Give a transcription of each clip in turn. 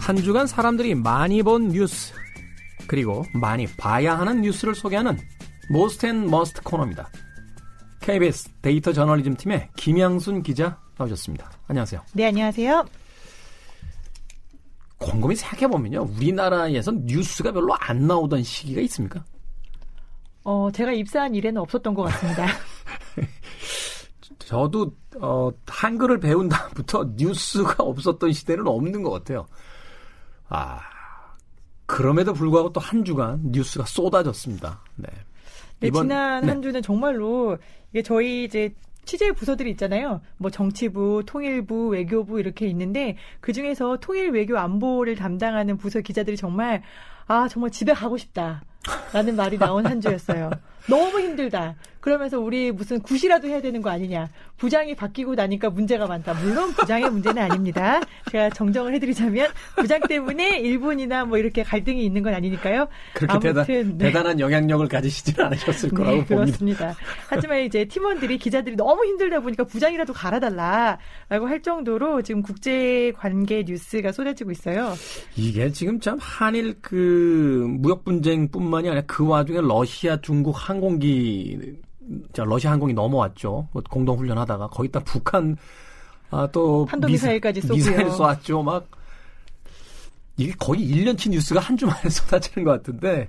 한 주간 사람들이 많이 본 뉴스 그리고 많이 봐야 하는 뉴스를 소개하는 Most and Must 코너입니다. KBS 데이터 저널리즘 팀의 김양순 기자 나오셨습니다. 안녕하세요. 네, 안녕하세요. 곰곰이 생각해보면요. 우리나라에서 뉴스가 별로 안 나오던 시기가 있습니까? 어, 제가 입사한 이래에는 없었던 것 같습니다. 저도, 어, 한글을 배운 다음부터 뉴스가 없었던 시대는 없는 것 같아요. 아, 그럼에도 불구하고 또 한 주간 뉴스가 쏟아졌습니다. 네. 네, 이번, 지난 네. 한 주는 정말로 이게 저희 이제 취재 부서들이 있잖아요. 뭐 정치부, 통일부, 외교부 이렇게 있는데 그 중에서 통일 외교 안보를 담당하는 부서 기자들이 정말 아 정말 집에 가고 싶다. 라는 말이 나온 한 주였어요. 너무 힘들다. 그러면서 우리 무슨 굿이라도 해야 되는 거 아니냐. 부장이 바뀌고 나니까 문제가 많다. 물론 부장의 문제는 아닙니다. 제가 정정을 해드리자면 부장 때문에 일본이나 뭐 이렇게 갈등이 있는 건 아니니까요. 그렇게 아무튼, 대단, 네. 대단한 영향력을 가지시지는 않으셨을 거라고 네, 봅니다. 그렇습니다. 하지만 이제 팀원들이 기자들이 너무 힘들다 보니까 부장이라도 갈아달라라고 할 정도로 지금 국제 관계 뉴스가 쏟아지고 있어요. 이게 지금 참 한일 그 무역 분쟁뿐만 이 아니라 그 와중에 러시아, 중국 항공기 자, 러시아 항공이 넘어왔죠. 뭐 공동 훈련하다가 거기다 북한 아, 또 탄도미사일까지. 미사일 쏘았죠. 막 이게 거의 1년치 뉴스가 한 주만에 쏟아지는 것 같은데.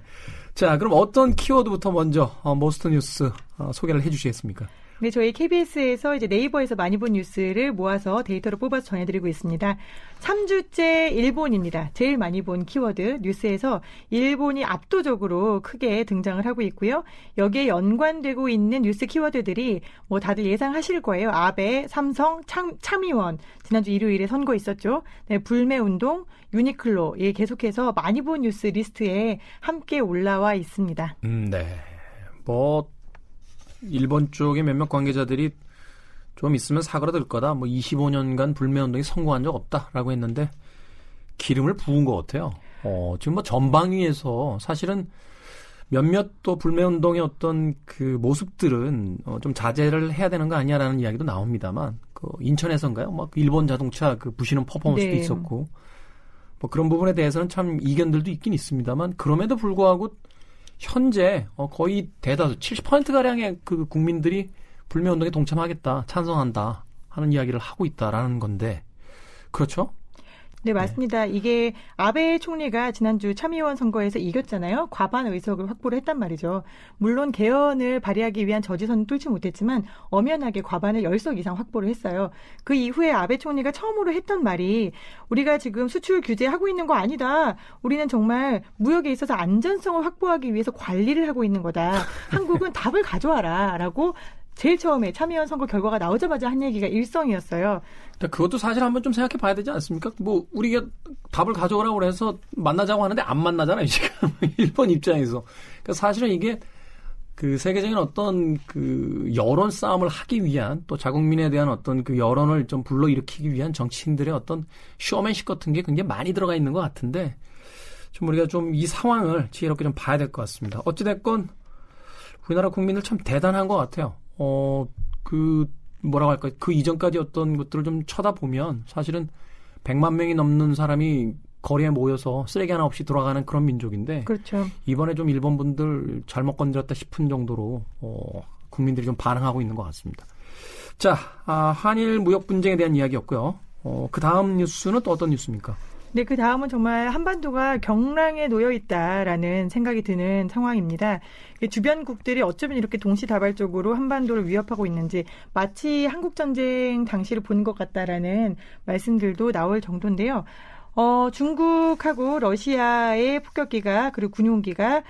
자, 그럼 어떤 키워드부터 먼저 어, most 뉴스 어, 소개를 해 주시겠습니까? 네, 저희 KBS에서 이제 네이버에서 많이 본 뉴스를 모아서 데이터로 뽑아서 전해드리고 있습니다. 3주째 일본입니다. 제일 많이 본 키워드 뉴스에서 일본이 압도적으로 크게 등장을 하고 있고요. 여기에 연관되고 있는 뉴스 키워드들이 뭐 다들 예상하실 거예요. 아베, 삼성, 참, 참의원 지난주 일요일에 선거 있었죠. 네, 불매 운동, 유니클로 예, 계속해서 많이 본 뉴스 리스트에 함께 올라와 있습니다. 음, 네. 뭐 일본 쪽의 몇몇 관계자들이 좀 있으면 사그라들 거다. 뭐 25년간 불매운동이 성공한 적 없다라고 했는데 기름을 부은 것 같아요. 어, 지금 뭐 전방위에서 사실은 몇몇 또 불매운동의 어떤 그 모습들은 어, 좀 자제를 해야 되는 거 아니야라는 이야기도 나옵니다만 그 인천에선가요? 막 일본 자동차 그 부시는 퍼포먼스도 네. 있었고 뭐 그런 부분에 대해서는 참 이견들도 있긴 있습니다만 그럼에도 불구하고 현재 어, 거의 대다수 70% 가량의 그 국민들이 불매운동에 동참하겠다, 찬성한다 하는 이야기를 하고 있다라는 건데 그렇죠? 네, 맞습니다. 네. 이게 아베 총리가 지난주 참의원 선거에서 이겼잖아요. 과반 의석을 확보를 했단 말이죠. 물론 개헌을 발의하기 위한 저지선은 뚫지 못했지만 엄연하게 과반을 10석 이상 확보를 했어요. 그 이후에 아베 총리가 처음으로 했던 말이 우리가 지금 수출 규제하고 있는 거 아니다. 우리는 정말 무역에 있어서 안전성을 확보하기 위해서 관리를 하고 있는 거다. 한국은 답을 가져와라. 라고 제일 처음에 참여연 선거 결과가 나오자마자 한 얘기가 일성이었어요. 그것도 사실 한번 좀 생각해 봐야 되지 않습니까? 뭐, 우리가 답을 가져오라고 그래서 만나자고 하는데 안 만나잖아요, 지금. 일본 입장에서. 그러니까 사실은 이게 그 세계적인 어떤 그 여론 싸움을 하기 위한 또 자국민에 대한 어떤 그 여론을 좀 불러일으키기 위한 정치인들의 어떤 쇼맨십 같은 게 굉장히 많이 들어가 있는 것 같은데 좀 우리가 좀 이 상황을 지혜롭게 좀 봐야 될 것 같습니다. 어찌됐건 우리나라 국민들 참 대단한 것 같아요. 어, 그, 뭐라고 할까, 그 이전까지 어떤 것들을 좀 쳐다보면 사실은 100만 명이 넘는 사람이 거리에 모여서 쓰레기 하나 없이 돌아가는 그런 민족인데. 그렇죠. 이번에 좀 일본 분들 잘못 건드렸다 싶은 정도로, 어, 국민들이 좀 반응하고 있는 것 같습니다. 자, 아, 한일 무역 분쟁에 대한 이야기였고요. 어, 그 다음 뉴스는 또 어떤 뉴스입니까? 네, 그 다음은 정말 한반도가 경랑에 놓여 있다라는 생각이 드는 상황입니다. 주변국들이 어쩌면 이렇게 동시다발적으로 한반도를 위협하고 있는지 마치 한국전쟁 당시를 본 것 같다라는 말씀들도 나올 정도인데요. 어, 중국하고 러시아의 폭격기가 그리고 군용기가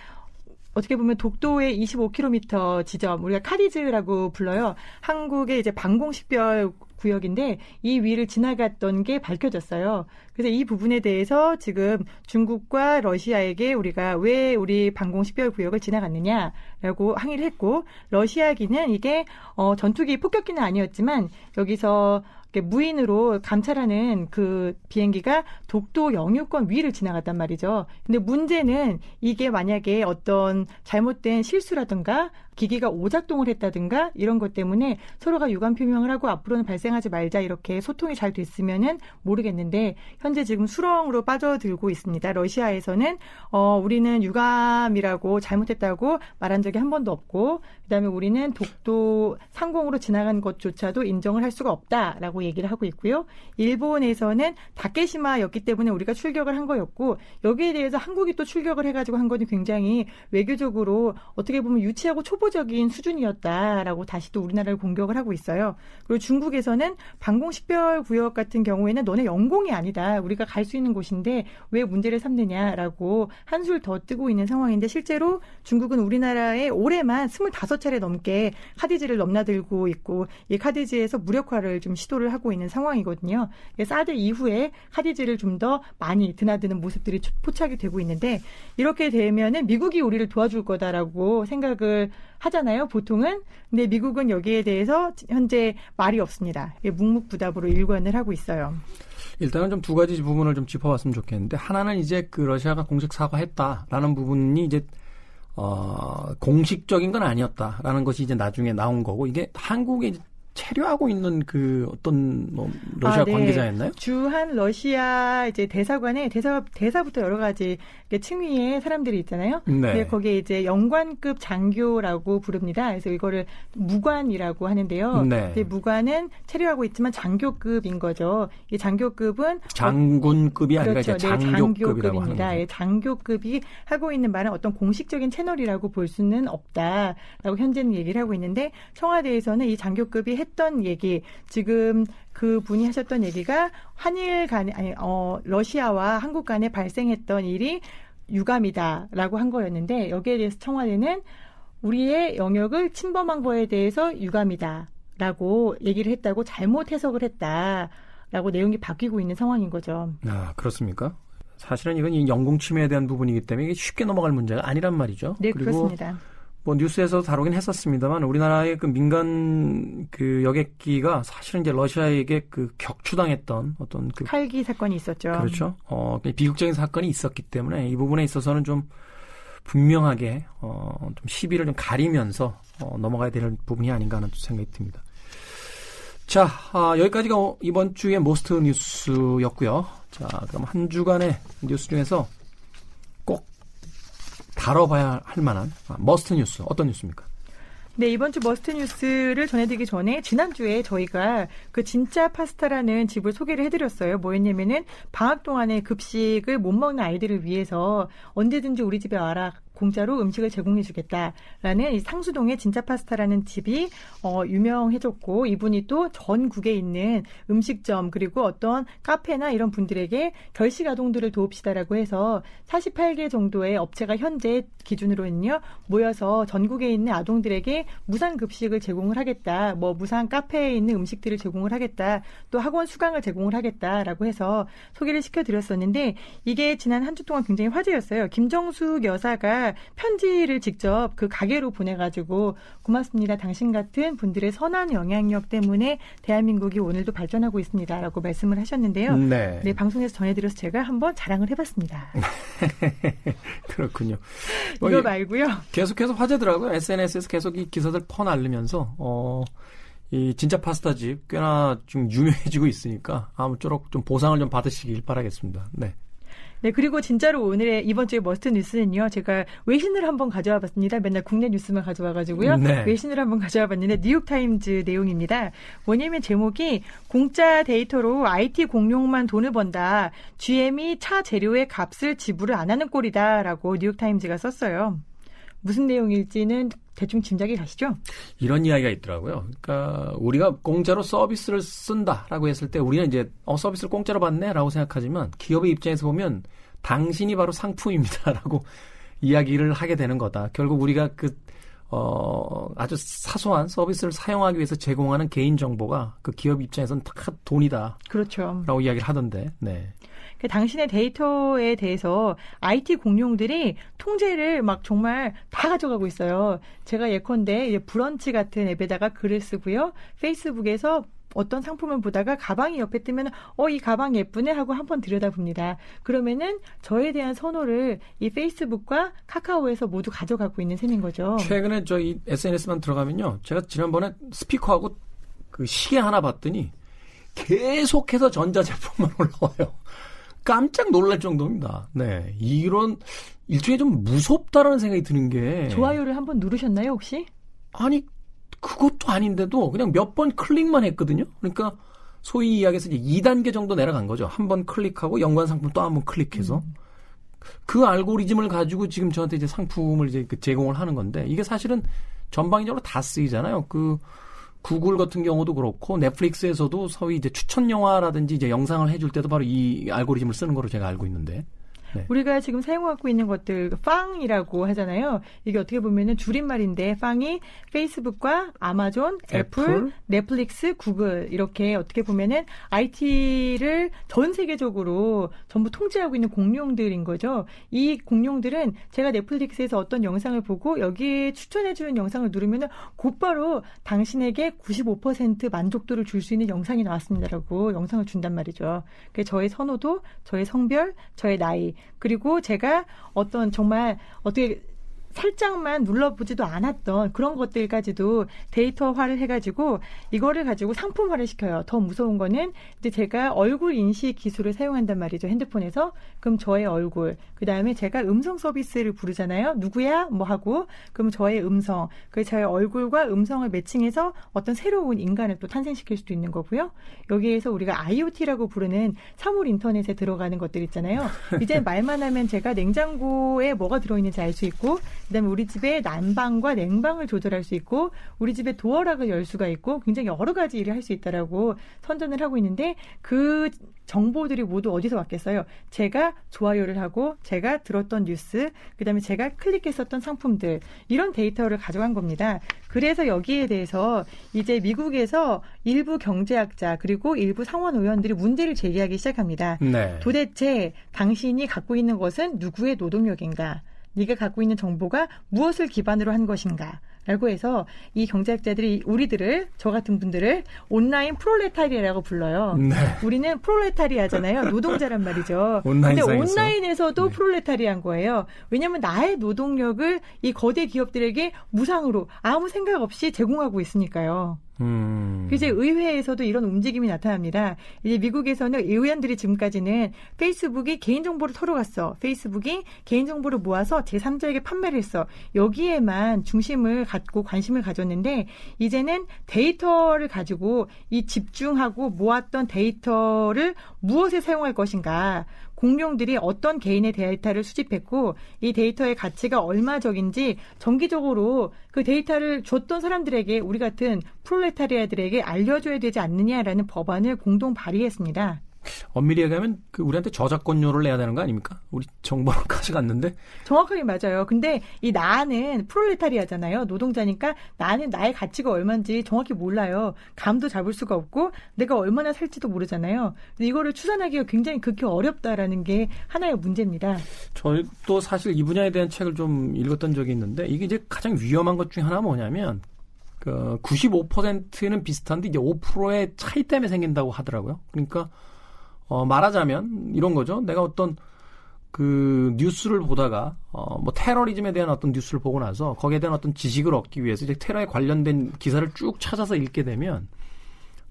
어떻게 보면 독도의 25km 지점 우리가 카디즈라고 불러요. 한국의 이제 방공식별 구역인데 이 위를 지나갔던 게 밝혀졌어요. 그래서 이 부분에 대해서 지금 중국과 러시아에게 우리가 왜 우리 방공 식별 구역을 지나갔느냐라고 항의를 했고 러시아기는 이게 어 전투기 폭격기는 아니었지만 여기서 무인으로 감찰하는 그 비행기가 독도 영유권 위를 지나갔단 말이죠. 근데 문제는 이게 만약에 어떤 잘못된 실수라든가 기기가 오작동을 했다든가 이런 것 때문에 서로가 유감 표명을 하고 앞으로는 발생하지 말자 이렇게 소통이 잘 됐으면은 모르겠는데 현재 지금 수렁으로 빠져들고 있습니다. 러시아에서는 어 우리는 유감이라고 잘못했다고 말한 적이 한 번도 없고 그다음에 우리는 독도 상공으로 지나간 것조차도 인정을 할 수가 없다라고 얘기를 하고 있고요. 일본에서는 다케시마였기 때문에 우리가 출격을 한 거였고 여기에 대해서 한국이 또 출격을 해가지고 한 거는 굉장히 외교적으로 어떻게 보면 유치하고 초보 적인 수준이었다라고 다시 또 우리나라를 공격을 하고 있어요. 그리고 중국에서는 방공식별 구역 같은 경우에는 너네 영공이 아니다. 우리가 갈 수 있는 곳인데 왜 문제를 삼느냐라고 한술 더 뜨고 있는 상황인데 실제로 중국은 우리나라에 올해만 25차례 넘게 카디지를 넘나들고 있고 이 카디지에서 무력화를 좀 시도를 하고 있는 상황이거든요. 사드 이후에 카디지를 좀 더 많이 드나드는 모습들이 포착이 되고 있는데 이렇게 되면은 미국이 우리를 도와줄 거다라고 생각을 하잖아요, 보통은. 근데 미국은 여기에 대해서 현재 말이 없습니다. 묵묵부답으로 일관을 하고 있어요. 일단은 좀 두 가지 부분을 좀 짚어봤으면 좋겠는데 하나는 이제 그 러시아가 공식 사과했다라는 부분이 이제 어 공식적인 건 아니었다라는 것이 이제 나중에 나온 거고 이게 한국의 체류하고 있는 그 어떤 뭐 러시아 아, 네. 관계자였나요? 주한 러시아 이제 대사관에 대사 대사부터 여러 가지 층위의 사람들이 있잖아요. 네. 네. 거기에 이제 영관급 장교라고 부릅니다. 그래서 이거를 무관이라고 하는데요. 네. 무관은 체류하고 있지만 장교급인 거죠. 이 장교급은 장군급이 아니라 그렇죠. 이제 장교급이라고 네, 장교급입니다. 예, 장교급이 하고 있는 말은 어떤 공식적인 채널이라고 볼 수는 없다라고 현재는 얘기를 하고 있는데 청와대에서는 이 장교급이 했던 얘기 지금 그 분이 하셨던 얘기가 한일 간에 아니 어 러시아와 한국 간에 발생했던 일이 유감이다라고 한 거였는데 여기에 대해서 청와대는 우리의 영역을 침범한 거에 대해서 유감이다라고 얘기를 했다고 잘못 해석을 했다라고 내용이 바뀌고 있는 상황인 거죠. 아 그렇습니까? 사실은 이건 영공 침해에 대한 부분이기 때문에 이게 쉽게 넘어갈 문제가 아니란 말이죠. 네, 그리고 그렇습니다. 뭐 뉴스에서 다루긴 했었습니다만 우리나라의 그 민간 그 여객기가 사실은 이제 러시아에게 그 격추당했던 어떤 그 칼기 사건이 있었죠. 그렇죠. 어 비극적인 사건이 있었기 때문에 이 부분에 있어서는 좀 분명하게 어좀 시비를 좀 가리면서 어 넘어가야 될 부분이 아닌가 하는 생각이 듭니다. 자, 아, 여기까지가 이번 주의 most 뉴스였고요. 자, 그럼 한 주간의 뉴스 중에서 다뤄봐야 할 만한 아, must 뉴스 어떤 뉴스입니까? 네, 이번 주 must 뉴스를 전해드리기 전에 지난주에 저희가 그 진짜 파스타라는 집을 소개를 해드렸어요. 뭐였냐면은 방학 동안에 급식을 못 먹는 아이들을 위해서 언제든지 우리 집에 와라. 공짜로 음식을 제공해주겠다라는 이 상수동의 진짜 파스타라는 집이 어, 유명해졌고 이분이 또 전국에 있는 음식점 그리고 어떤 카페나 이런 분들에게 결식 아동들을 도웁시다라고 해서 48개 정도의 업체가 현재 기준으로는요 모여서 전국에 있는 아동들에게 무상 급식을 제공을 하겠다, 뭐 무상 카페에 있는 음식들을 제공을 하겠다, 또 학원 수강을 제공을 하겠다라고 해서 소개를 시켜드렸었는데 이게 지난 한 주 동안 굉장히 화제였어요. 김정숙 여사가 편지를 직접 그 가게로 보내가지고 고맙습니다. 당신 같은 분들의 선한 영향력 때문에 대한민국이 오늘도 발전하고 있습니다라고 말씀을 하셨는데요. 네. 네 방송에서 전해드려서 제가 한번 자랑을 해봤습니다. 그렇군요. 이거 뭐 말고요. 계속해서 화제더라고요. SNS에서 계속 이 기사들 퍼날리면서 어. 이 진짜 파스타집 꽤나 좀 유명해지고 있으니까 아무쪼록 좀 보상을 좀 받으시길 바라겠습니다. 네. 네, 그리고 진짜로 오늘의 이번 주의 must 뉴스는요. 제가 외신을 한번 가져와 봤습니다. 맨날 국내 뉴스만 가져와 가지고요. 네. 외신을 한번 가져와 봤는데 뉴욕 타임즈 내용입니다. 뭐냐면 제목이 공짜 데이터로 IT 공룡만 돈을 번다. GM이 차 재료의 값을 지불을 안 하는 꼴이다라고 뉴욕 타임즈가 썼어요. 무슨 내용일지는 대충 짐작이 가시죠? 이런 이야기가 있더라고요. 그러니까 우리가 공짜로 서비스를 쓴다라고 했을 때 우리는 이제 어 서비스를 공짜로 받네라고 생각하지만 기업의 입장에서 보면 당신이 바로 상품입니다라고 이야기를 하게 되는 거다. 결국 우리가 그 어, 아주 사소한 서비스를 사용하기 위해서 제공하는 개인 정보가 그 기업 입장에서는 다 돈이다. 그렇죠. 라고 이야기를 하던데, 네. 그 당신의 데이터에 대해서 IT 공룡들이 통제를 막 정말 다 가져가고 있어요. 제가 예컨대 브런치 같은 앱에다가 글을 쓰고요. 페이스북에서 어떤 상품을 보다가 가방이 옆에 뜨면 어 이 가방 예쁘네 하고 한번 들여다봅니다. 그러면은 저에 대한 선호를 이 페이스북과 카카오에서 모두 가져가고 있는 셈인 거죠. 최근에 저희 SNS만 들어가면요. 제가 지난번에 스피커하고 그 시계 하나 봤더니 계속해서 전자제품만 올라와요. 깜짝 놀랄 정도입니다. 네. 이런 일종의 좀 무섭다라는 생각이 드는 게 좋아요를 한번 누르셨나요, 혹시? 아니 그것도 아닌데도 그냥 몇 번 클릭만 했거든요. 그러니까 소위 이야기해서 이제 2단계 정도 내려간 거죠. 한 번 클릭하고 연관 상품 또 한 번 클릭해서 음. 그 알고리즘을 가지고 지금 저한테 이제 상품을 이제 그 제공을 하는 건데 이게 사실은 전방위적으로 다 쓰이잖아요. 그 구글 같은 경우도 그렇고 넷플릭스에서도 소위 이제 추천 영화라든지 이제 영상을 해줄 때도 바로 이 알고리즘을 쓰는 거로 제가 알고 있는데 네. 우리가 지금 사용하고 있는 것들 FAANG이라고 하잖아요. 이게 어떻게 보면은 줄임말인데 FAANG이 페이스북과 아마존, 애플, 애플, 넷플릭스, 구글 이렇게 어떻게 보면은 IT를 전 세계적으로 전부 통제하고 있는 공룡들인 거죠. 이 공룡들은 제가 넷플릭스에서 어떤 영상을 보고 여기에 추천해 주는 영상을 누르면은 곧바로 당신에게 95% 만족도를 줄 수 있는 영상이 나왔습니다라고 영상을 준단 말이죠. 그 저의 선호도, 저의 성별, 저의 나이 그리고 제가 어떤 정말 어떻게 살짝만 눌러보지도 않았던 그런 것들까지도 데이터화를 해가지고 이거를 가지고 상품화를 시켜요. 더 무서운 거는 이제 제가 얼굴 인식 기술을 사용한단 말이죠. 핸드폰에서. 그럼 저의 얼굴, 그 다음에 제가 음성 서비스를 부르잖아요. 누구야? 뭐 하고. 그럼 저의 음성, 그 저의 얼굴과 음성을 매칭해서 어떤 새로운 인간을 또 탄생시킬 수도 있는 거고요. 여기에서 우리가 IoT라고 부르는 사물 인터넷에 들어가는 것들 있잖아요. 이제 말만 하면 제가 냉장고에 뭐가 들어있는지 알 수 있고 그다음에 우리 집에 난방과 냉방을 조절할 수 있고 우리 집에 도어락을 열 수가 있고 굉장히 여러 가지 일을 할 수 있다라고 선전을 하고 있는데 그 정보들이 모두 어디서 왔겠어요? 제가 좋아요를 하고 제가 들었던 뉴스, 그다음에 제가 클릭했었던 상품들 이런 데이터를 가져간 겁니다. 그래서 여기에 대해서 이제 미국에서 일부 경제학자 그리고 일부 상원 의원들이 문제를 제기하기 시작합니다. 네. 도대체 당신이 갖고 있는 것은 누구의 노동력인가? 네가 갖고 있는 정보가 무엇을 기반으로 한 것인가? 라고 해서 이 경제학자들이 우리들을 저 같은 분들을 온라인 프롤레타리아라고 불러요. 네. 우리는 프롤레타리아잖아요. 노동자란 말이죠. 온라인 근데 온라인에서도 네. 프롤레타리아인 거예요. 왜냐하면 나의 노동력을 이 거대 기업들에게 무상으로 아무 생각 없이 제공하고 있으니까요. 음. 이제 의회에서도 이런 움직임이 나타납니다. 이제 미국에서는 의원들이 지금까지는 페이스북이 개인정보를 털어갔어. 페이스북이 개인정보를 모아서 제3자에게 판매를 했어. 여기에만 중심을 갖고 관심을 가졌는데 이제는 데이터를 가지고 이 집중하고 모았던 데이터를 무엇에 사용할 것인가 공룡들이 어떤 개인의 데이터를 수집했고 이 데이터의 가치가 얼마적인지 정기적으로 그 데이터를 줬던 사람들에게 우리 같은 프롤레타리아들에게 알려줘야 되지 않느냐라는 법안을 공동 발의했습니다. 엄밀히 얘기하면 그 우리한테 저작권료를 내야 되는 거 아닙니까? 우리 정보를 가져갔는데. 정확하게 맞아요. 근데 이 나는 프롤레타리아잖아요. 노동자니까 나는 나의 가치가 얼마인지 정확히 몰라요. 감도 잡을 수가 없고 내가 얼마나 살지도 모르잖아요. 근데 이거를 추산하기가 굉장히 극히 어렵다라는 게 하나의 문제입니다. 저도 사실 이 분야에 대한 책을 좀 읽었던 적이 있는데 이게 이제 가장 위험한 것 중에 하나 뭐냐면 그 95%는 비슷한데 이제 5%의 차이 때문에 생긴다고 하더라고요. 그러니까 어, 말하자면 이런 거죠. 내가 어떤 그 뉴스를 보다가 어, 뭐 테러리즘에 대한 어떤 뉴스를 보고 나서 거기에 대한 어떤 지식을 얻기 위해서 이제 테러에 관련된 기사를 쭉 찾아서 읽게 되면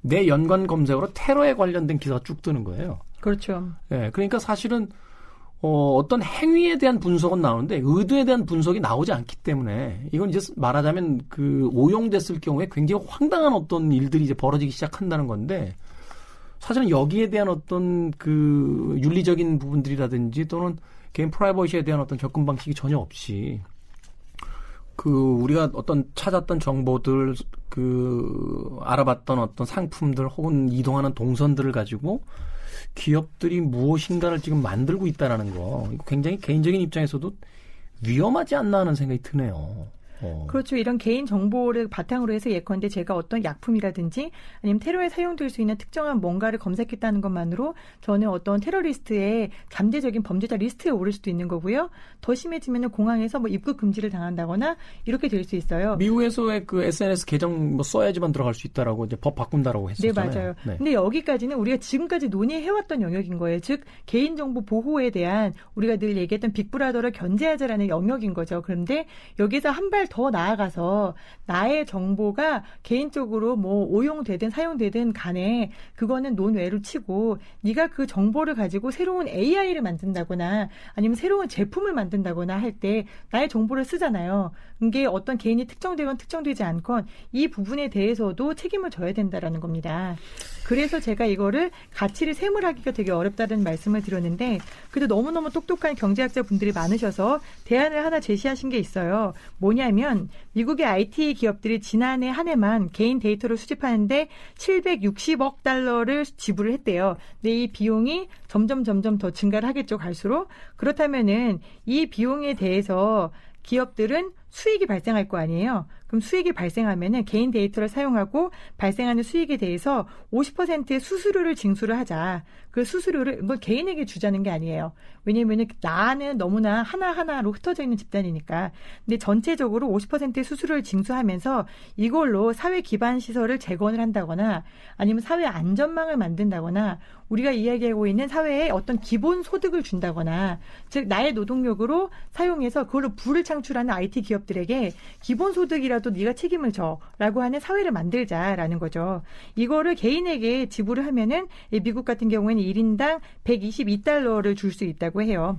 내 연관 검색어로 테러에 관련된 기사가 쭉 뜨는 거예요. 그렇죠. 예, 네, 그러니까 사실은 어, 어떤 행위에 대한 분석은 나오는데 의도에 대한 분석이 나오지 않기 때문에 이건 이제 말하자면 그 오용됐을 경우에 굉장히 황당한 어떤 일들이 이제 벌어지기 시작한다는 건데 사실은 여기에 대한 어떤 그 윤리적인 부분들이라든지 또는 개인 프라이버시에 대한 어떤 접근 방식이 전혀 없이 그 우리가 어떤 찾았던 정보들 그 알아봤던 어떤 상품들 혹은 이동하는 동선들을 가지고 기업들이 무엇인가를 지금 만들고 있다라는 거 굉장히 개인적인 입장에서도 위험하지 않나 하는 생각이 드네요. 어. 그렇죠. 이런 개인 정보를 바탕으로 해서 예컨대 제가 어떤 약품이라든지 아니면 테러에 사용될 수 있는 특정한 뭔가를 검색했다는 것만으로 저는 어떤 테러리스트의 잠재적인 범죄자 리스트에 오를 수도 있는 거고요. 더 심해지면 공항에서 뭐 입국 금지를 당한다거나 이렇게 될 수 있어요. 미국에서의 그 SNS 계정 뭐 써야지만 들어갈 수 있다라고 이제 법 바꾼다라고 했었잖아요. 네, 맞아요. 네. 근데 여기까지는 우리가 지금까지 논의해왔던 영역인 거예요. 즉 개인정보 보호에 대한 우리가 늘 얘기했던 빅브라더를 견제하자라는 영역인 거죠. 그런데 여기서 한발 더 나아가서 나의 정보가 개인적으로 뭐 오용되든 사용되든 간에 그거는 논외로 치고 네가 그 정보를 가지고 새로운 AI를 만든다거나 아니면 새로운 제품을 만든다거나 할 때 나의 정보를 쓰잖아요. 이게 어떤 개인이 특정되건 특정되지 않건 이 부분에 대해서도 책임을 져야 된다라는 겁니다. 그래서 제가 이거를 가치를 세물하기가 되게 어렵다는 말씀을 드렸는데 그래도 너무너무 똑똑한 경제학자 분들이 많으셔서 대안을 하나 제시하신 게 있어요. 뭐냐면 미국의 IT 기업들이 지난해 한 해만 개인 데이터를 수집하는데 760억 달러를 지불을 했대요. 근데 이 비용이 점점 점점 더 증가를 하겠죠, 갈수록. 그렇다면은 이 비용에 대해서 기업들은 수익이 발생할 거 아니에요. 그럼 수익이 발생하면은 개인 데이터를 사용하고 발생하는 수익에 대해서 50%의 수수료를 징수를 하자. 그 수수료를 뭐 개인에게 주자는 게 아니에요. 왜냐면은 나는 너무나 하나하나로 흩어져 있는 집단이니까. 근데 전체적으로 50%의 수수료를 징수하면서 이걸로 사회 기반 시설을 재건을 한다거나 아니면 사회 안전망을 만든다거나 우리가 이야기하고 있는 사회에 어떤 기본 소득을 준다거나 즉 나의 노동력으로 사용해서 그걸로 부를 창출하는 IT 기업들에게 기본 소득이라 도 네가 책임을 져라고 하는 사회를 만들자라는 거죠. 이거를 개인에게 지불을 하면은 미국 같은 경우에는 1인당 122달러를 줄 수 있다고 해요.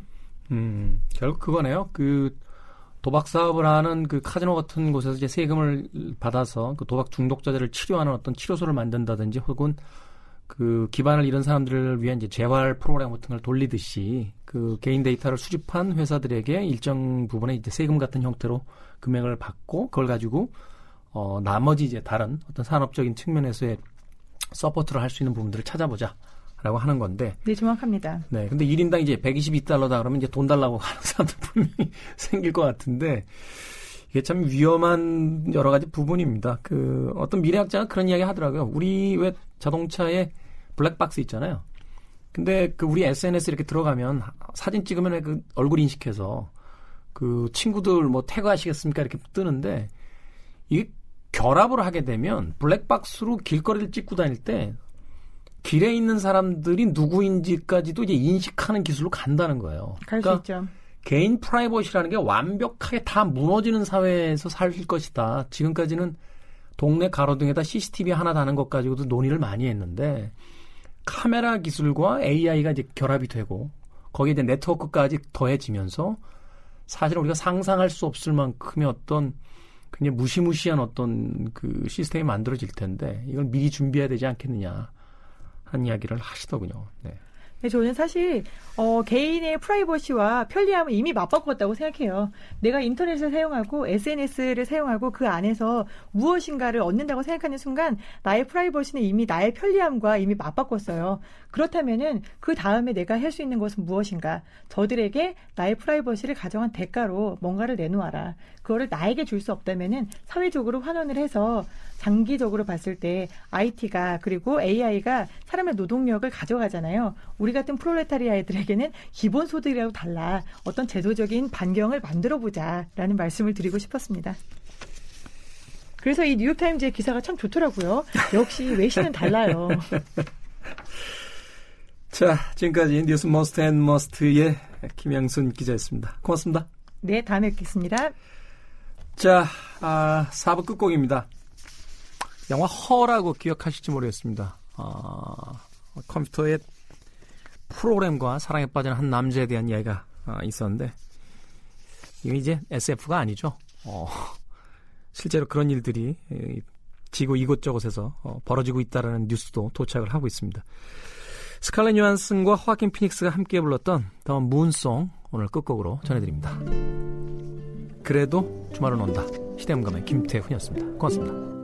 음, 결국 그거네요. 그 도박 사업을 하는 그 카지노 같은 곳에서 이제 세금을 받아서 그 도박 중독자들을 치료하는 어떤 치료소를 만든다든지 혹은 그 기반을 잃은 사람들을 위한 이제 재활 프로그램 같은 걸 돌리듯이 그 개인 데이터를 수집한 회사들에게 일정 부분의 이제 세금 같은 형태로 금액을 받고 그걸 가지고 어 나머지 이제 다른 어떤 산업적인 측면에서의 support를 할 수 있는 부분들을 찾아보자. 라고 하는 건데. 네, 정확합니다. 네. 근데 1인당 이제 122달러다 그러면 이제 돈 달라고 하는 사람들 분명히 생길 것 같은데 이게 참 위험한 여러 가지 부분입니다. 그 어떤 미래학자가 그런 이야기 하더라고요. 우리 왜 자동차에 블랙박스 있잖아요. 근데 그 우리 SNS 이렇게 들어가면 사진 찍으면 그 얼굴 인식해서 그 친구들 뭐 태그하시겠습니까 이렇게 뜨는데 이게 결합을 하게 되면 블랙박스로 길거리를 찍고 다닐 때 길에 있는 사람들이 누구인지까지도 이제 인식하는 기술로 간다는 거예요. 갈수 그러니까 있죠. 개인 프라이버시라는 게 완벽하게 다 무너지는 사회에서 살 것이다. 지금까지는 동네 가로등에다 CCTV 하나 다는 것 가지고도 논의를 많이 했는데 카메라 기술과 AI가 이제 결합이 되고 거기에 이제 네트워크까지 더해지면서 사실 우리가 상상할 수 없을 만큼의 어떤 그냥 무시무시한 어떤 그 시스템이 만들어질 텐데 이걸 미리 준비해야 되지 않겠느냐 하는 이야기를 하시더군요. 네. 네, 저는 사실 어, 개인의 프라이버시와 편리함을 이미 맞바꿨다고 생각해요. 내가 인터넷을 사용하고 SNS를 사용하고 그 안에서 무엇인가를 얻는다고 생각하는 순간 나의 프라이버시는 이미 나의 편리함과 이미 맞바꿨어요. 그렇다면은 그 다음에 내가 할 수 있는 것은 무엇인가? 저들에게 나의 프라이버시를 가정한 대가로 뭔가를 내놓아라. 그거를 나에게 줄 수 없다면은 사회적으로 환원을 해서 장기적으로 봤을 때 IT가 그리고 AI가 사람의 노동력을 가져가잖아요. 우리 같은 프롤레타리아들에게는 기본 소득이라도 달라 어떤 제도적인 반경을 만들어 보자라는 말씀을 드리고 싶었습니다. 그래서 이 뉴욕타임즈의 기사가 참 좋더라고요. 역시 외신은 달라요. 자, 지금까지 뉴스 most and must의 김양순 기자였습니다. 고맙습니다. 네, 다음에 뵙겠습니다. 자, 아, 4부 끝곡입니다. 영화 허라고 기억하실지 모르겠습니다. 어, 컴퓨터의 프로그램과 사랑에 빠진 한 남자에 대한 이야기가 어, 있었는데 이게 이제 SF가 아니죠. 어, 실제로 그런 일들이 지구 이곳저곳에서 어, 벌어지고 있다라는 뉴스도 도착을 하고 있습니다. 스칼렛 요한슨과 화킨 피닉스가 함께 불렀던 더 문송 오늘 끝곡으로 전해드립니다. 그래도 주말은 온다. 시대음감의 김태훈이었습니다. 고맙습니다.